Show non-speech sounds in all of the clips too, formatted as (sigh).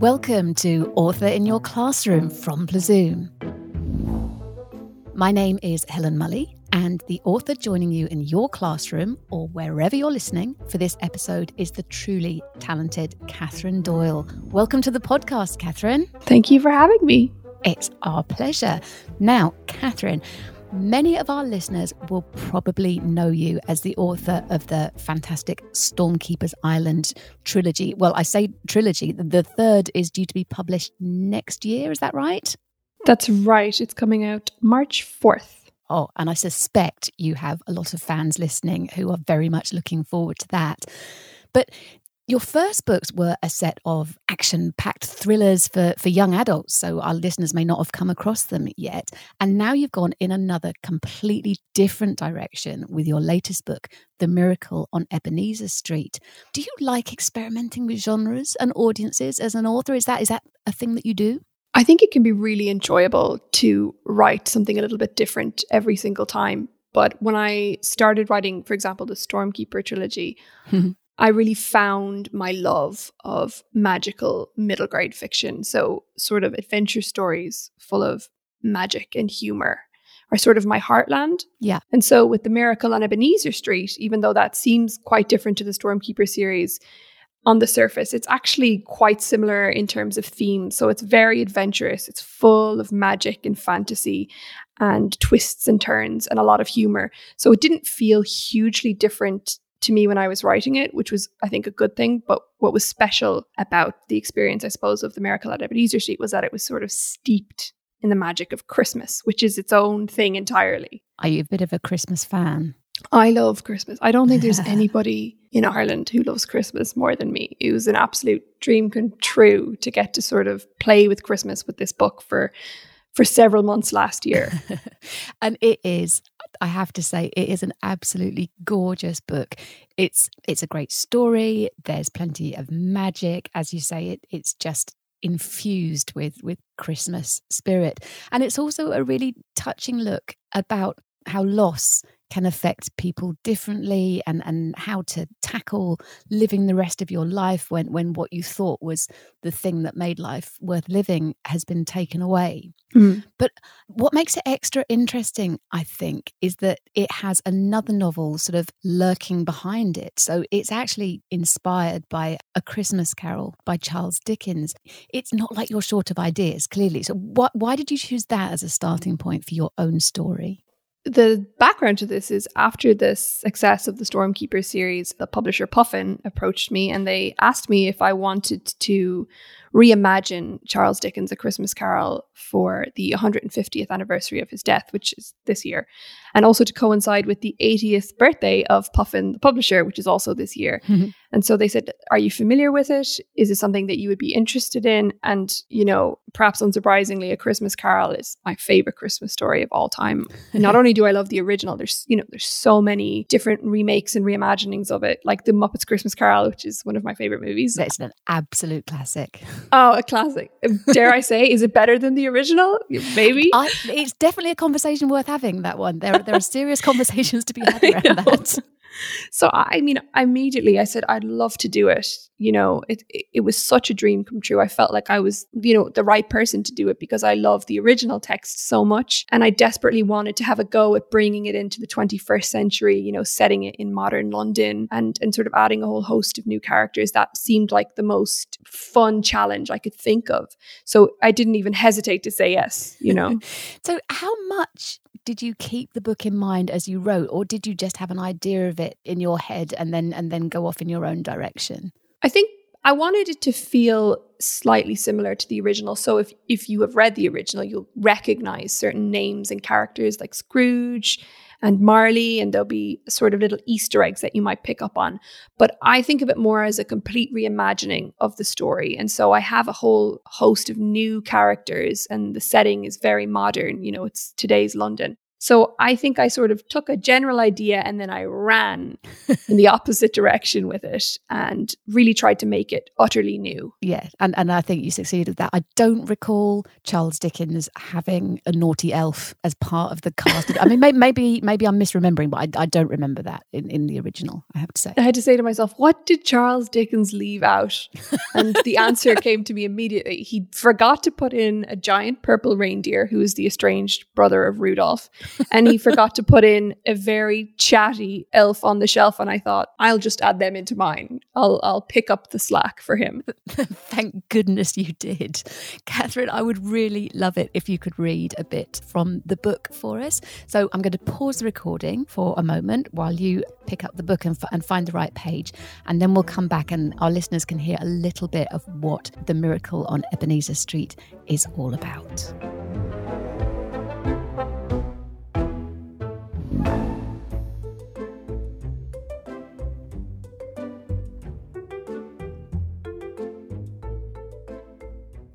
Welcome to Author in Your Classroom from Plazoom. My name is Helen Mully, and the author joining you in your classroom or wherever you're listening for this episode is the truly talented Catherine Doyle. Welcome to the podcast, Catherine. Thank you for having me. It's our pleasure. Now, Catherine, Many of our listeners will probably know you as the author of the fantastic Stormkeeper's Island trilogy. Well, I say trilogy, the third is due to be published next year. Is that right? That's right. It's coming out March 4th. Oh, and I suspect you have a lot of fans listening who are very much looking forward to that. But your first books were a set of action packed thrillers for, for young adults, so our listeners may not have come across them yet. And now you've gone in another completely different direction with your latest book, The Miracle on Ebenezer Street. Do you like experimenting with genres and audiences as an author? Is that is that a thing that you do? I think it can be really enjoyable to write something a little bit different every single time. But when I started writing, for example, the Stormkeeper trilogy, (laughs) I really found my love of magical middle grade fiction. So, sort of adventure stories full of magic and humor are sort of my heartland. Yeah. And so, with The Miracle on Ebenezer Street, even though that seems quite different to the Stormkeeper series, on the surface, it's actually quite similar in terms of theme. So, it's very adventurous, it's full of magic and fantasy and twists and turns and a lot of humor. So, it didn't feel hugely different to me when I was writing it, which was, I think, a good thing. But what was special about the experience, I suppose, of the Miracle at Ebenezer Street was that it was sort of steeped in the magic of Christmas, which is its own thing entirely. Are you a bit of a Christmas fan? I love Christmas. I don't think there's (laughs) anybody in Ireland who loves Christmas more than me. It was an absolute dream come true to get to sort of play with Christmas with this book for for several months last year. (laughs) and it is I have to say it is an absolutely gorgeous book. It's it's a great story. There's plenty of magic as you say it it's just infused with with Christmas spirit. And it's also a really touching look about how loss can affect people differently and, and how to tackle living the rest of your life when, when what you thought was the thing that made life worth living has been taken away. Mm. But what makes it extra interesting, I think, is that it has another novel sort of lurking behind it. So it's actually inspired by A Christmas Carol by Charles Dickens. It's not like you're short of ideas, clearly. So wh- why did you choose that as a starting point for your own story? The background to this is after the success of the Stormkeeper series, the publisher Puffin approached me and they asked me if I wanted to reimagine Charles Dickens' A Christmas Carol for the 150th anniversary of his death, which is this year, and also to coincide with the 80th birthday of Puffin, the publisher, which is also this year. Mm-hmm. And so they said, Are you familiar with it? Is it something that you would be interested in? And, you know, perhaps unsurprisingly, A Christmas Carol is my favorite Christmas story of all time. And not (laughs) only do I love the original, there's, you know, there's so many different remakes and reimaginings of it, like The Muppets Christmas Carol, which is one of my favorite movies. It's an absolute classic. Oh, a classic. Dare I say, is it better than the original? Maybe. I, it's definitely a conversation worth having, that one. There, there are serious (laughs) conversations to be had around (laughs) that so I mean, immediately I said I'd love to do it. You know, it, it, it was such a dream come true. I felt like I was, you know, the right person to do it because I love the original text so much, and I desperately wanted to have a go at bringing it into the 21st century. You know, setting it in modern London and and sort of adding a whole host of new characters. That seemed like the most fun challenge I could think of. So I didn't even hesitate to say yes. You know. (laughs) so how much did you keep the book in mind as you wrote or did you just have an idea of it in your head and then and then go off in your own direction i think i wanted it to feel slightly similar to the original so if if you have read the original you'll recognize certain names and characters like scrooge and Marley, and there'll be sort of little Easter eggs that you might pick up on. But I think of it more as a complete reimagining of the story. And so I have a whole host of new characters, and the setting is very modern. You know, it's today's London. So I think I sort of took a general idea and then I ran in the opposite direction with it and really tried to make it utterly new. Yeah, and, and I think you succeeded that. I don't recall Charles Dickens having a naughty elf as part of the cast. I mean, maybe maybe I'm misremembering, but I, I don't remember that in, in the original, I have to say. I had to say to myself, what did Charles Dickens leave out? And the answer came to me immediately. He forgot to put in a giant purple reindeer who is the estranged brother of Rudolph and he forgot to put in a very chatty elf on the shelf. And I thought, I'll just add them into mine. I'll I'll pick up the slack for him. (laughs) Thank goodness you did, Catherine. I would really love it if you could read a bit from the book for us. So I'm going to pause the recording for a moment while you pick up the book and, f- and find the right page, and then we'll come back and our listeners can hear a little bit of what the miracle on Ebenezer Street is all about.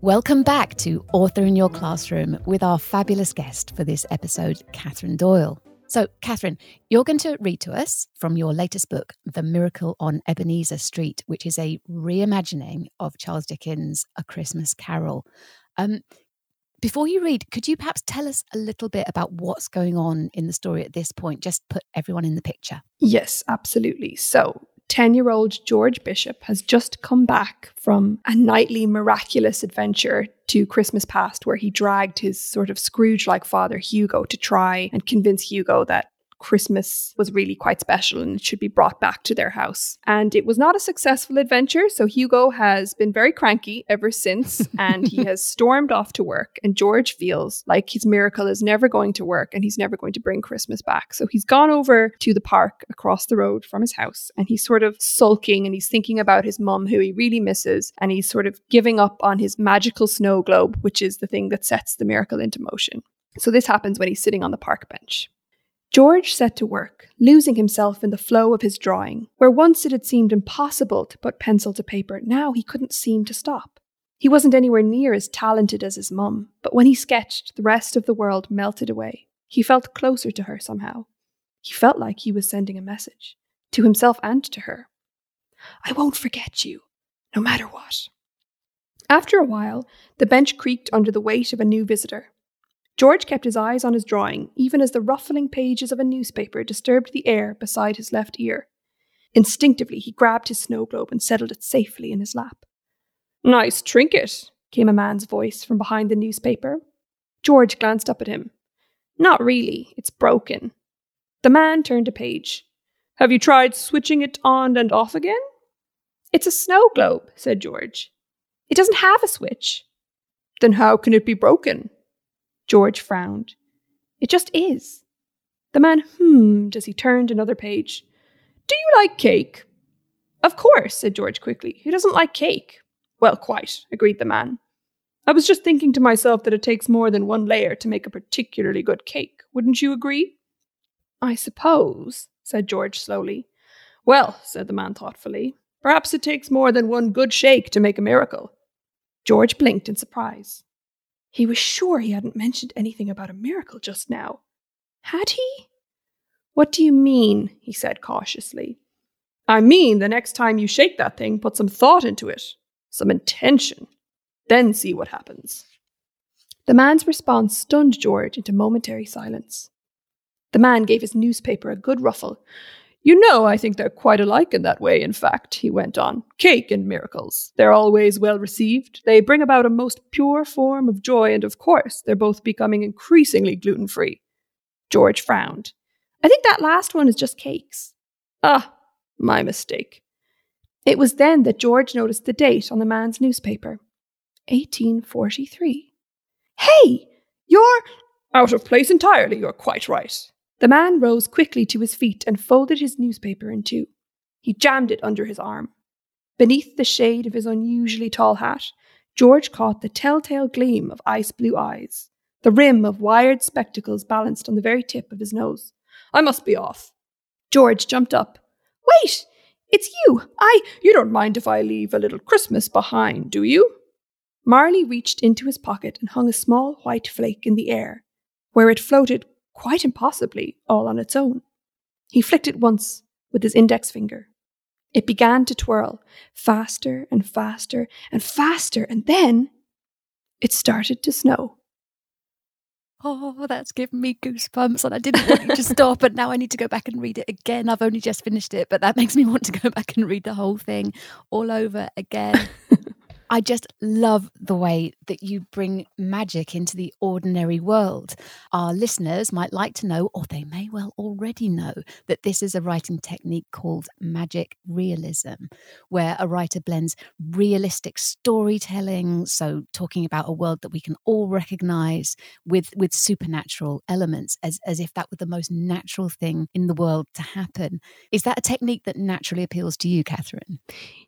Welcome back to Author in Your Classroom with our fabulous guest for this episode, Catherine Doyle. So, Catherine, you're going to read to us from your latest book, The Miracle on Ebenezer Street, which is a reimagining of Charles Dickens' A Christmas Carol. Um, before you read, could you perhaps tell us a little bit about what's going on in the story at this point? Just put everyone in the picture. Yes, absolutely. So, 10 year old George Bishop has just come back from a nightly miraculous adventure to Christmas past, where he dragged his sort of Scrooge like father, Hugo, to try and convince Hugo that Christmas was really quite special and it should be brought back to their house. And it was not a successful adventure, so Hugo has been very cranky ever since (laughs) and he has stormed off to work. And George feels like his miracle is never going to work and he's never going to bring Christmas back. So he's gone over to the park across the road from his house and he's sort of sulking and he's thinking about his mum, who he really misses, and he's sort of giving up on his magical snow globe, which is the thing that sets the miracle into motion. So this happens when he's sitting on the park bench. George set to work, losing himself in the flow of his drawing. Where once it had seemed impossible to put pencil to paper, now he couldn't seem to stop. He wasn't anywhere near as talented as his mum, but when he sketched, the rest of the world melted away. He felt closer to her somehow. He felt like he was sending a message, to himself and to her. I won't forget you, no matter what. After a while, the bench creaked under the weight of a new visitor. George kept his eyes on his drawing, even as the ruffling pages of a newspaper disturbed the air beside his left ear. Instinctively, he grabbed his snow globe and settled it safely in his lap. Nice trinket, came a man's voice from behind the newspaper. George glanced up at him. Not really, it's broken. The man turned a page. Have you tried switching it on and off again? It's a snow globe, said George. It doesn't have a switch. Then how can it be broken? George frowned. It just is. The man hummed as he turned another page. Do you like cake? Of course, said George quickly. Who doesn't like cake? Well, quite, agreed the man. I was just thinking to myself that it takes more than one layer to make a particularly good cake. Wouldn't you agree? I suppose, said George slowly. Well, said the man thoughtfully, perhaps it takes more than one good shake to make a miracle. George blinked in surprise. He was sure he hadn't mentioned anything about a miracle just now. Had he? What do you mean? he said cautiously. I mean, the next time you shake that thing, put some thought into it, some intention. Then see what happens. The man's response stunned George into momentary silence. The man gave his newspaper a good ruffle, you know, I think they're quite alike in that way, in fact, he went on. Cake and miracles. They're always well received. They bring about a most pure form of joy, and of course, they're both becoming increasingly gluten free. George frowned. I think that last one is just cakes. Ah, my mistake. It was then that George noticed the date on the man's newspaper 1843. Hey, you're out of place entirely, you're quite right. The man rose quickly to his feet and folded his newspaper in two. He jammed it under his arm. Beneath the shade of his unusually tall hat, George caught the telltale gleam of ice blue eyes. The rim of wired spectacles balanced on the very tip of his nose. I must be off. George jumped up. Wait! It's you! I. You don't mind if I leave a little Christmas behind, do you? Marley reached into his pocket and hung a small white flake in the air. Where it floated quite impossibly, all on its own. He flicked it once with his index finger. It began to twirl faster and faster and faster, and then it started to snow. Oh, that's given me goosebumps. And I didn't want to stop, but now I need to go back and read it again. I've only just finished it, but that makes me want to go back and read the whole thing all over again. (laughs) I just love the way that you bring magic into the ordinary world. Our listeners might like to know, or they may well already know, that this is a writing technique called magic realism, where a writer blends realistic storytelling, so talking about a world that we can all recognize, with, with supernatural elements, as, as if that were the most natural thing in the world to happen. Is that a technique that naturally appeals to you, Catherine?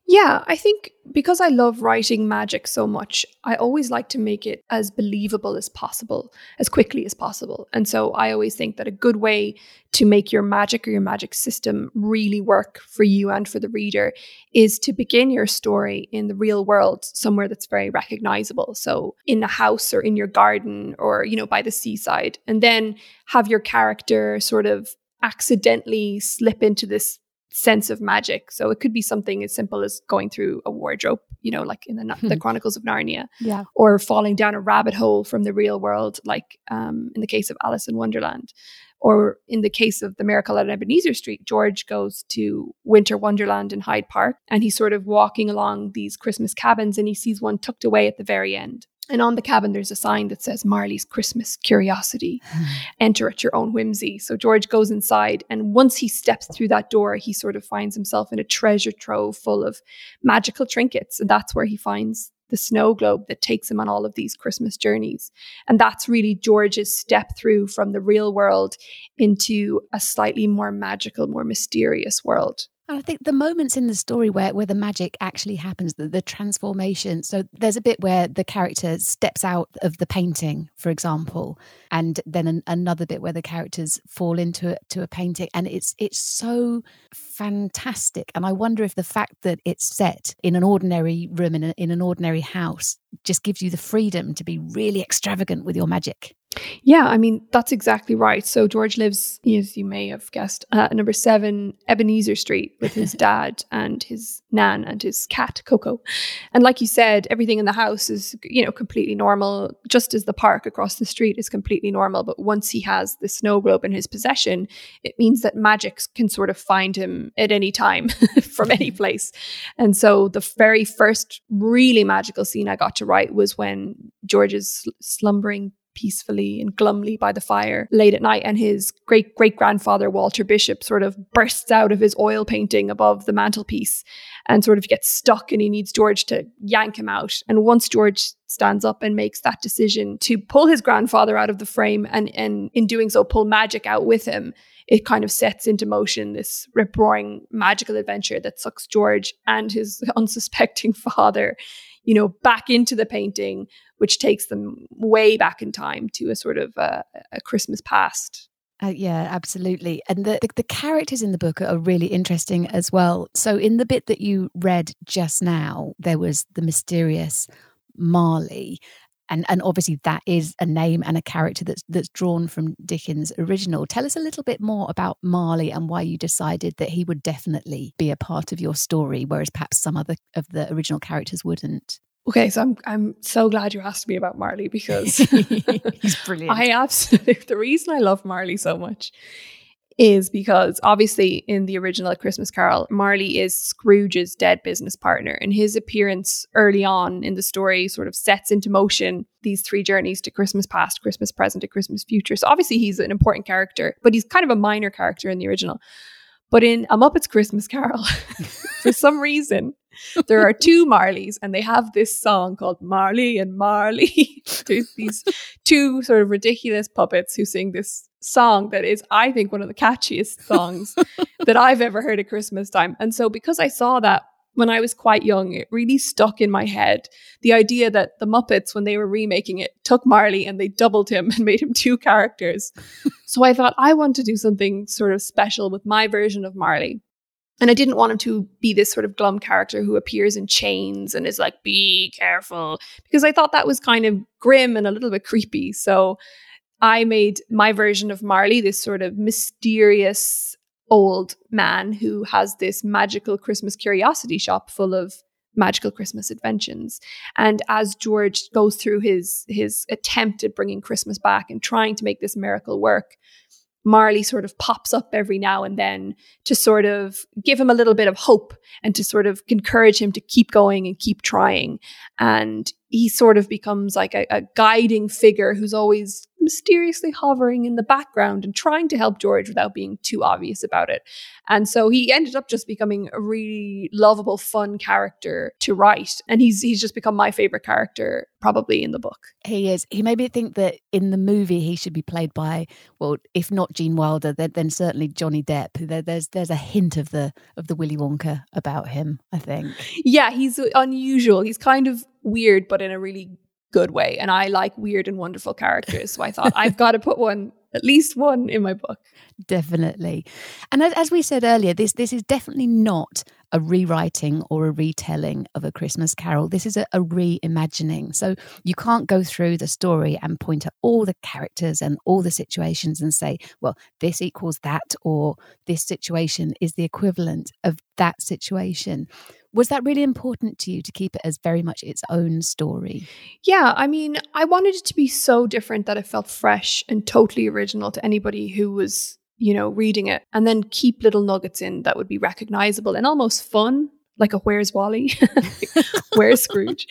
Yeah, I think because I love writing magic so much, I always like to make it as believable as possible, as quickly as possible. And so I always think that a good way to make your magic or your magic system really work for you and for the reader is to begin your story in the real world, somewhere that's very recognizable. So in the house or in your garden or, you know, by the seaside. And then have your character sort of accidentally slip into this sense of magic. So it could be something as simple as going through a wardrobe, you know, like in the, the hmm. Chronicles of Narnia, yeah, or falling down a rabbit hole from the real world, like um, in the case of Alice in Wonderland. Or in the case of the Miracle at Ebenezer Street, George goes to Winter Wonderland in Hyde Park and he's sort of walking along these Christmas cabins and he sees one tucked away at the very end. And on the cabin, there's a sign that says Marley's Christmas Curiosity. (laughs) Enter at your own whimsy. So George goes inside, and once he steps through that door, he sort of finds himself in a treasure trove full of magical trinkets. And that's where he finds the snow globe that takes him on all of these Christmas journeys. And that's really George's step through from the real world into a slightly more magical, more mysterious world. And I think the moments in the story where, where the magic actually happens, the, the transformation. So there's a bit where the character steps out of the painting, for example, and then an, another bit where the characters fall into a, to a painting, and it's it's so fantastic. And I wonder if the fact that it's set in an ordinary room in, a, in an ordinary house just gives you the freedom to be really extravagant with your magic. Yeah, I mean, that's exactly right. So George lives, as you may have guessed, at number seven Ebenezer Street with his (laughs) dad and his nan and his cat, Coco. And like you said, everything in the house is, you know, completely normal, just as the park across the street is completely normal. But once he has the snow globe in his possession, it means that magic can sort of find him at any time (laughs) from any (laughs) place. And so the very first really magical scene I got to write was when George is slumbering peacefully and glumly by the fire late at night. And his great great grandfather, Walter Bishop, sort of bursts out of his oil painting above the mantelpiece and sort of gets stuck. And he needs George to yank him out. And once George stands up and makes that decision to pull his grandfather out of the frame and, and in doing so, pull magic out with him, it kind of sets into motion this rip roaring magical adventure that sucks George and his (laughs) unsuspecting father you know, back into the painting, which takes them way back in time to a sort of uh, a Christmas past. Uh, yeah, absolutely. And the, the, the characters in the book are really interesting as well. So in the bit that you read just now, there was the mysterious Marley. And, and obviously that is a name and a character that's that's drawn from Dickens' original. Tell us a little bit more about Marley and why you decided that he would definitely be a part of your story, whereas perhaps some other of the original characters wouldn't. Okay, so I'm I'm so glad you asked me about Marley because (laughs) he's (laughs) brilliant. I absolutely the reason I love Marley so much is because obviously in the original Christmas Carol, Marley is Scrooge's dead business partner, and his appearance early on in the story sort of sets into motion these three journeys to Christmas past, Christmas present, and Christmas future. So obviously he's an important character, but he's kind of a minor character in the original. But in A Muppet's Christmas Carol, (laughs) for some reason, there are two Marleys, and they have this song called Marley and Marley. (laughs) There's these two sort of ridiculous puppets who sing this song that is, I think, one of the catchiest songs (laughs) that I've ever heard at Christmas time. And so, because I saw that when I was quite young, it really stuck in my head. The idea that the Muppets, when they were remaking it, took Marley and they doubled him (laughs) and made him two characters. (laughs) so I thought, I want to do something sort of special with my version of Marley. And I didn't want him to be this sort of glum character who appears in chains and is like, be careful, because I thought that was kind of grim and a little bit creepy. So I made my version of Marley, this sort of mysterious old man who has this magical Christmas curiosity shop full of magical Christmas inventions. And as George goes through his his attempt at bringing Christmas back and trying to make this miracle work, Marley sort of pops up every now and then to sort of give him a little bit of hope and to sort of encourage him to keep going and keep trying. And he sort of becomes like a, a guiding figure who's always mysteriously hovering in the background and trying to help George without being too obvious about it. And so he ended up just becoming a really lovable, fun character to write. And he's he's just become my favorite character probably in the book. He is. He made me think that in the movie he should be played by, well, if not Gene Wilder, then, then certainly Johnny Depp. There, there's there's a hint of the of the Willy Wonka about him. I think. Yeah, he's unusual. He's kind of weird, but in a really good way. And I like weird and wonderful characters. So I thought I've (laughs) got to put one, at least one, in my book. Definitely. And as, as we said earlier, this this is definitely not a rewriting or a retelling of a Christmas carol. This is a, a reimagining. So you can't go through the story and point at all the characters and all the situations and say, well, this equals that, or this situation is the equivalent of that situation was that really important to you to keep it as very much its own story? Yeah, I mean, I wanted it to be so different that it felt fresh and totally original to anybody who was, you know, reading it, and then keep little nuggets in that would be recognizable and almost fun, like a Where's Wally? (laughs) Where's Scrooge?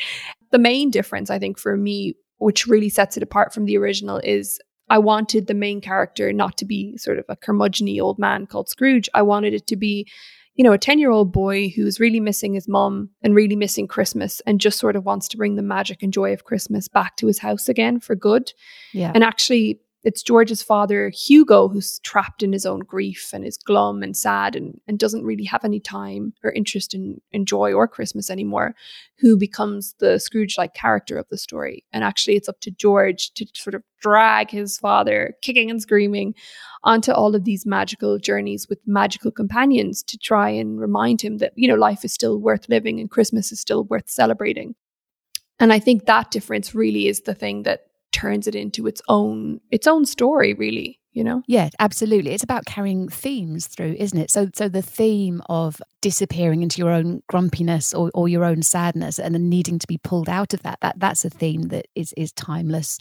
The main difference, I think, for me, which really sets it apart from the original, is I wanted the main character not to be sort of a curmudgeony old man called Scrooge. I wanted it to be you know, a 10 year old boy who's really missing his mom and really missing Christmas and just sort of wants to bring the magic and joy of Christmas back to his house again for good. Yeah. And actually, it's George's father, Hugo, who's trapped in his own grief and is glum and sad and, and doesn't really have any time or interest in, in joy or Christmas anymore, who becomes the Scrooge like character of the story. And actually, it's up to George to sort of drag his father, kicking and screaming, onto all of these magical journeys with magical companions to try and remind him that, you know, life is still worth living and Christmas is still worth celebrating. And I think that difference really is the thing that turns it into its own its own story really you know? Yeah absolutely. It's about carrying themes through isn't it? So so the theme of disappearing into your own grumpiness or, or your own sadness and then needing to be pulled out of that that that's a theme that is is timeless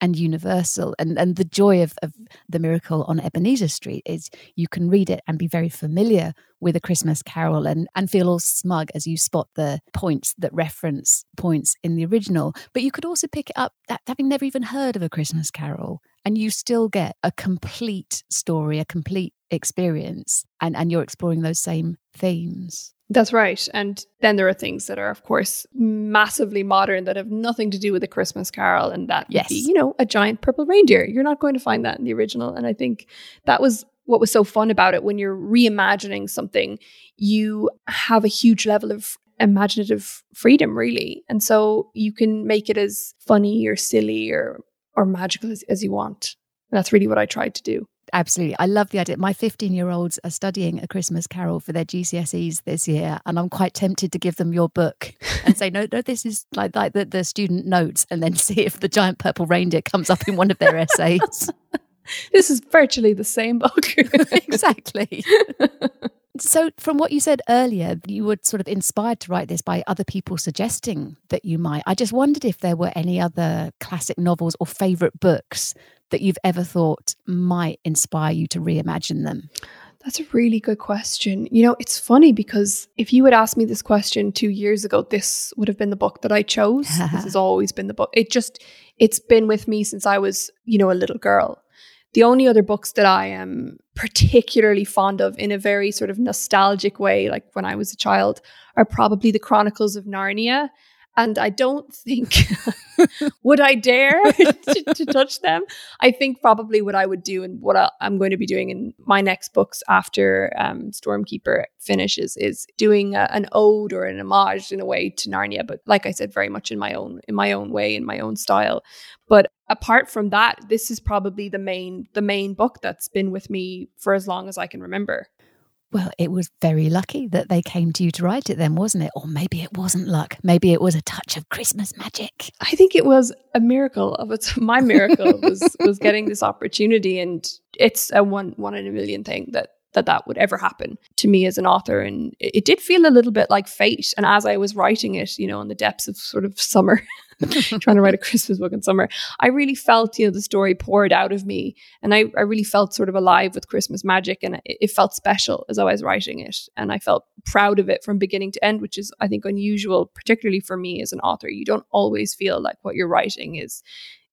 and universal. And and the joy of, of the miracle on Ebenezer Street is you can read it and be very familiar with a Christmas carol and, and feel all smug as you spot the points that reference points in the original. But you could also pick it up having never even heard of a Christmas carol and you still get a complete story, a complete experience, and, and you're exploring those same themes. That's right. And then there are things that are, of course, massively modern that have nothing to do with a Christmas carol. And that yes. be, you know, a giant purple reindeer. You're not going to find that in the original. And I think that was what was so fun about it. When you're reimagining something, you have a huge level of imaginative freedom, really. And so you can make it as funny or silly or, or magical as, as you want. And that's really what I tried to do absolutely. I love the idea. My 15 year olds are studying A Christmas Carol for their GCSEs this year, and I'm quite tempted to give them your book and say, no, no, this is like, like the, the student notes, and then (laughs) see if the giant purple reindeer comes up in one of their essays. (laughs) this is virtually the same book. (laughs) exactly. So, from what you said earlier, you were sort of inspired to write this by other people suggesting that you might. I just wondered if there were any other classic novels or favourite books that you've ever thought might inspire you to reimagine them? That's a really good question. You know, it's funny because if you had asked me this question two years ago, this would have been the book that I chose. this has (laughs) always been the book. It just, it's been with me since I was, you know, a little girl. The only other books that I am particularly fond of in a very sort of nostalgic way, like when I was a child, are probably the Chronicles of Narnia and I don't think (laughs) would I dare (laughs) (laughs) to, to, touch them. I think probably what I would do and what I, am going to be doing in my next books after um, Stormkeeper finishes is doing a, an ode or an homage in a way to Narnia, but like I said, very much in my own in my own way in my own style. But apart from that, this is probably the main the main book that's been with me for as long as I can remember. Well, it was very lucky that they came to you to write it then, wasn't it? Or maybe it wasn't luck. Maybe it was a touch of Christmas magic. I think it was a miracle of its (laughs) my miracle was was getting this opportunity and it's a one one in a million thing that that that would ever happen to me as an author and it, it did feel a little bit like fate and as I was writing it, you know, in the depths of sort of summer (laughs) (laughs) trying to write a Christmas book in summer. I really felt, you know, the story poured out of me. And I, I really felt sort of alive with Christmas magic. And it, it felt special as I was writing it. And I felt proud of it from beginning to end, which is, I think, unusual, particularly for me as an author. You don't always feel like what you're writing is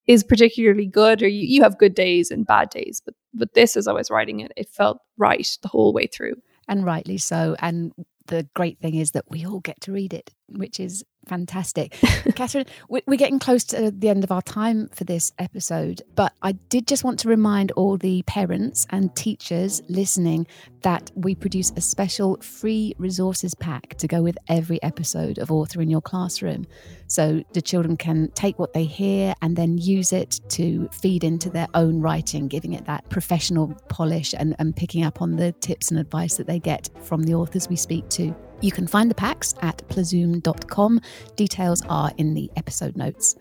is particularly good or you, you have good days and bad days but but this as i was writing it it felt right the whole way through and rightly so and the great thing is that we all get to read it which is fantastic. (laughs) Catherine, we're getting close to the end of our time for this episode, but I did just want to remind all the parents and teachers listening that we produce a special free resources pack to go with every episode of Author in Your Classroom. So the children can take what they hear and then use it to feed into their own writing, giving it that professional polish and, and picking up on the tips and advice that they get from the authors we speak to. You can find the packs at plazoom.com. Details are in the episode notes.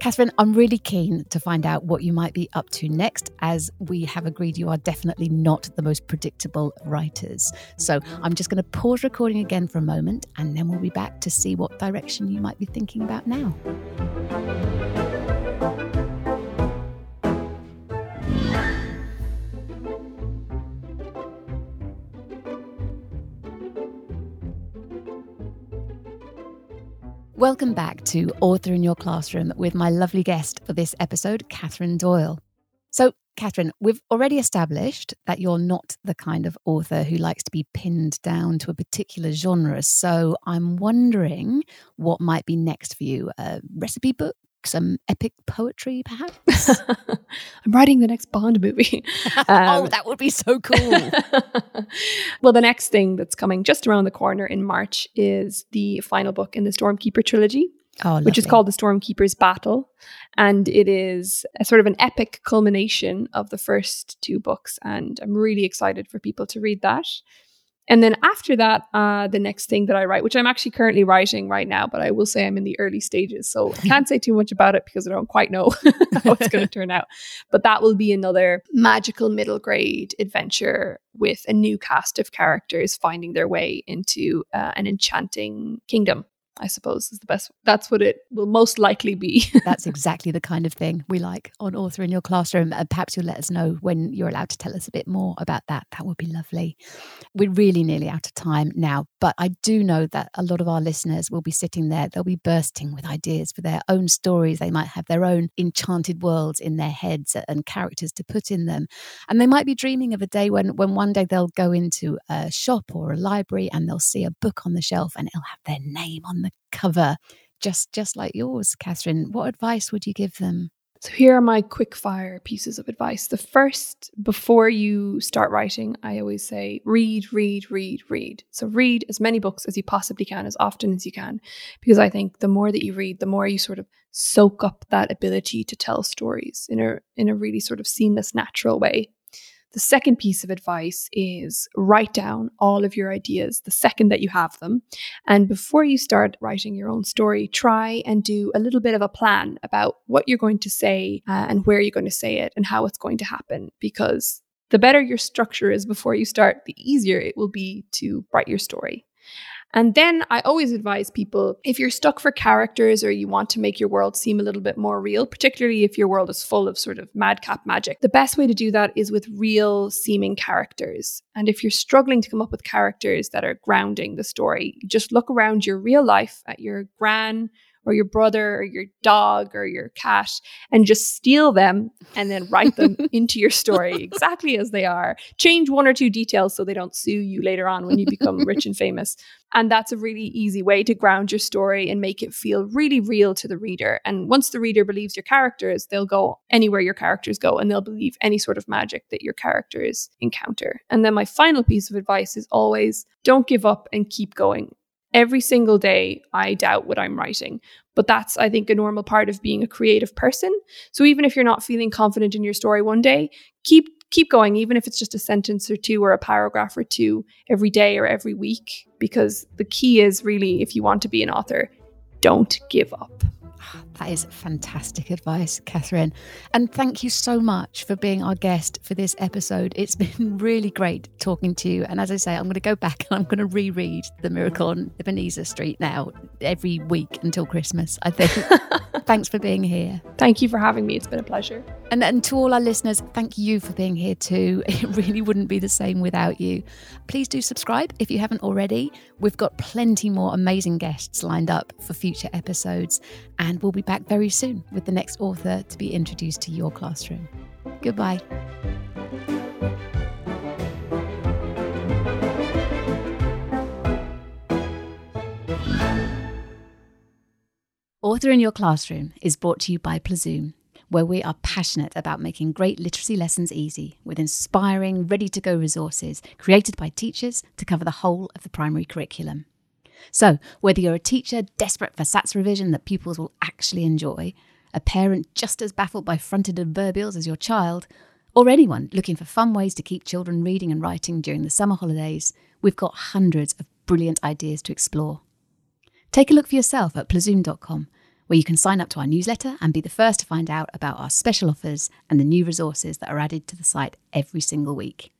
Catherine, I'm really keen to find out what you might be up to next, as we have agreed you are definitely not the most predictable writers. So I'm just going to pause recording again for a moment, and then we'll be back to see what direction you might be thinking about now. Welcome back to Author in Your Classroom with my lovely guest for this episode, Catherine Doyle. So, Catherine, we've already established that you're not the kind of author who likes to be pinned down to a particular genre. So, I'm wondering what might be next for you a recipe book, some epic poetry, perhaps? (laughs) I'm writing the next Bond movie. (laughs) Um, oh, that would be so cool. (laughs) well, the next thing that's coming just around the corner in March is the final book in the Stormkeeper trilogy. Oh, which is called The Stormkeeper's Battle. And it is a sort of an epic culmination of the first two books. And I'm really excited for people to read that. And then after that, uh, the next thing that I write, which I'm actually currently writing right now, but I will say I'm in the early stages. So I can't say too much about it because I don't quite know (laughs) how it's going (laughs) to turn out. But that will be another magical middle grade adventure with a new cast of characters finding their way into uh, an enchanting kingdom. I suppose is the best. That's what it will most likely be. (laughs) that's exactly the kind of thing we like on Author in Your Classroom. And perhaps you'll let us know when you're allowed to tell us a bit more about that. That would be lovely. We're really nearly out of time now, but I do know that a lot of our listeners will be sitting there. They'll be bursting with ideas for their own stories. They might have their own enchanted worlds in their heads and characters to put in them. And they might be dreaming of a day when, when one day they'll go into a shop or a library and they'll see a book on the shelf and it'll have their name on the cover, just just like yours, Catherine. What advice would you give them? So here are my quick fire pieces of advice. The first, before you start writing, I always say read, read, read, read. So read as many books as you possibly can, as often as you can, because I think the more that you read, the more you sort of soak up that ability to tell stories in a in a really sort of seamless, natural way. The second piece of advice is write down all of your ideas the second that you have them. And before you start writing your own story, try and do a little bit of a plan about what you're going to say uh, and where you're going to say it and how it's going to happen. Because the better your structure is before you start, the easier it will be to write your story. And then I always advise people if you're stuck for characters or you want to make your world seem a little bit more real, particularly if your world is full of sort of madcap magic, the best way to do that is with real seeming characters. And if you're struggling to come up with characters that are grounding the story, just look around your real life at your gran or your brother or your dog or your cat and just steal them and then write them (laughs) into your story exactly as they are. Change one or two details so they don't sue you later on when you become rich and famous. And that's a really easy way to ground your story and make it feel really real to the reader. And once the reader believes your characters, they'll go anywhere your characters go and they'll believe any sort of magic that your characters encounter. And then my final piece of advice is always don't give up and keep going. Every single day, I doubt what I'm writing. But that's, I think, a normal part of being a creative person. So even if you're not feeling confident in your story one day, keep keep going, even if it's just a sentence or two or a paragraph or two every day or every week, because the key is really if you want to be an author, don't give up. Ah, That is fantastic advice, Catherine. And thank you so much for being our guest for this episode. It's (laughs) been really great talking to you. And as I say, I'm going to go back and I'm going to reread The Miracle on Ebenezer Street now every week until Christmas, I think. (laughs) Thanks for being here. Thank you for having me. It's been a pleasure. And, and to all our listeners, thank you for being here too. (laughs) It really wouldn't be the same without you. Please do subscribe if you haven't already. We've got plenty more amazing guests lined up for future episodes. And we'll be back very soon with the next author to be introduced to your classroom. Goodbye. Author in Your Classroom is brought to you by Plazoom, where we are passionate about making great literacy lessons easy with inspiring, ready to go resources created by teachers to cover the whole of the primary curriculum. So, whether you're a teacher desperate for SATs revision that pupils will actually enjoy, a parent just as baffled by fronted adverbials as your child, or anyone looking for fun ways to keep children reading and writing during the summer holidays, we've got hundreds of brilliant ideas to explore. Take a look for yourself at plazoom.com, where you can sign up to our newsletter and be the first to find out about our special offers and the new resources that are added to the site every single week.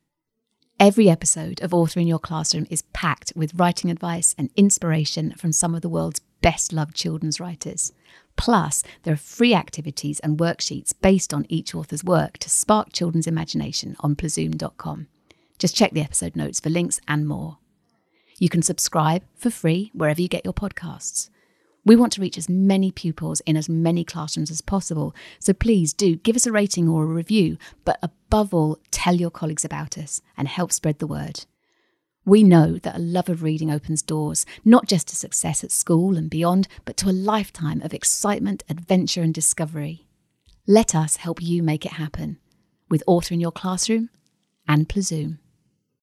Every episode of Author in Your Classroom is packed with writing advice and inspiration from some of the world's best loved children's writers. Plus, there are free activities and worksheets based on each author's work to spark children's imagination on plazoom.com. Just check the episode notes for links and more. You can subscribe for free wherever you get your podcasts. We want to reach as many pupils in as many classrooms as possible, so please do give us a rating or a review, but above all, tell your colleagues about us and help spread the word. We know that a love of reading opens doors, not just to success at school and beyond, but to a lifetime of excitement, adventure, and discovery. Let us help you make it happen with Author in Your Classroom and Plazoom.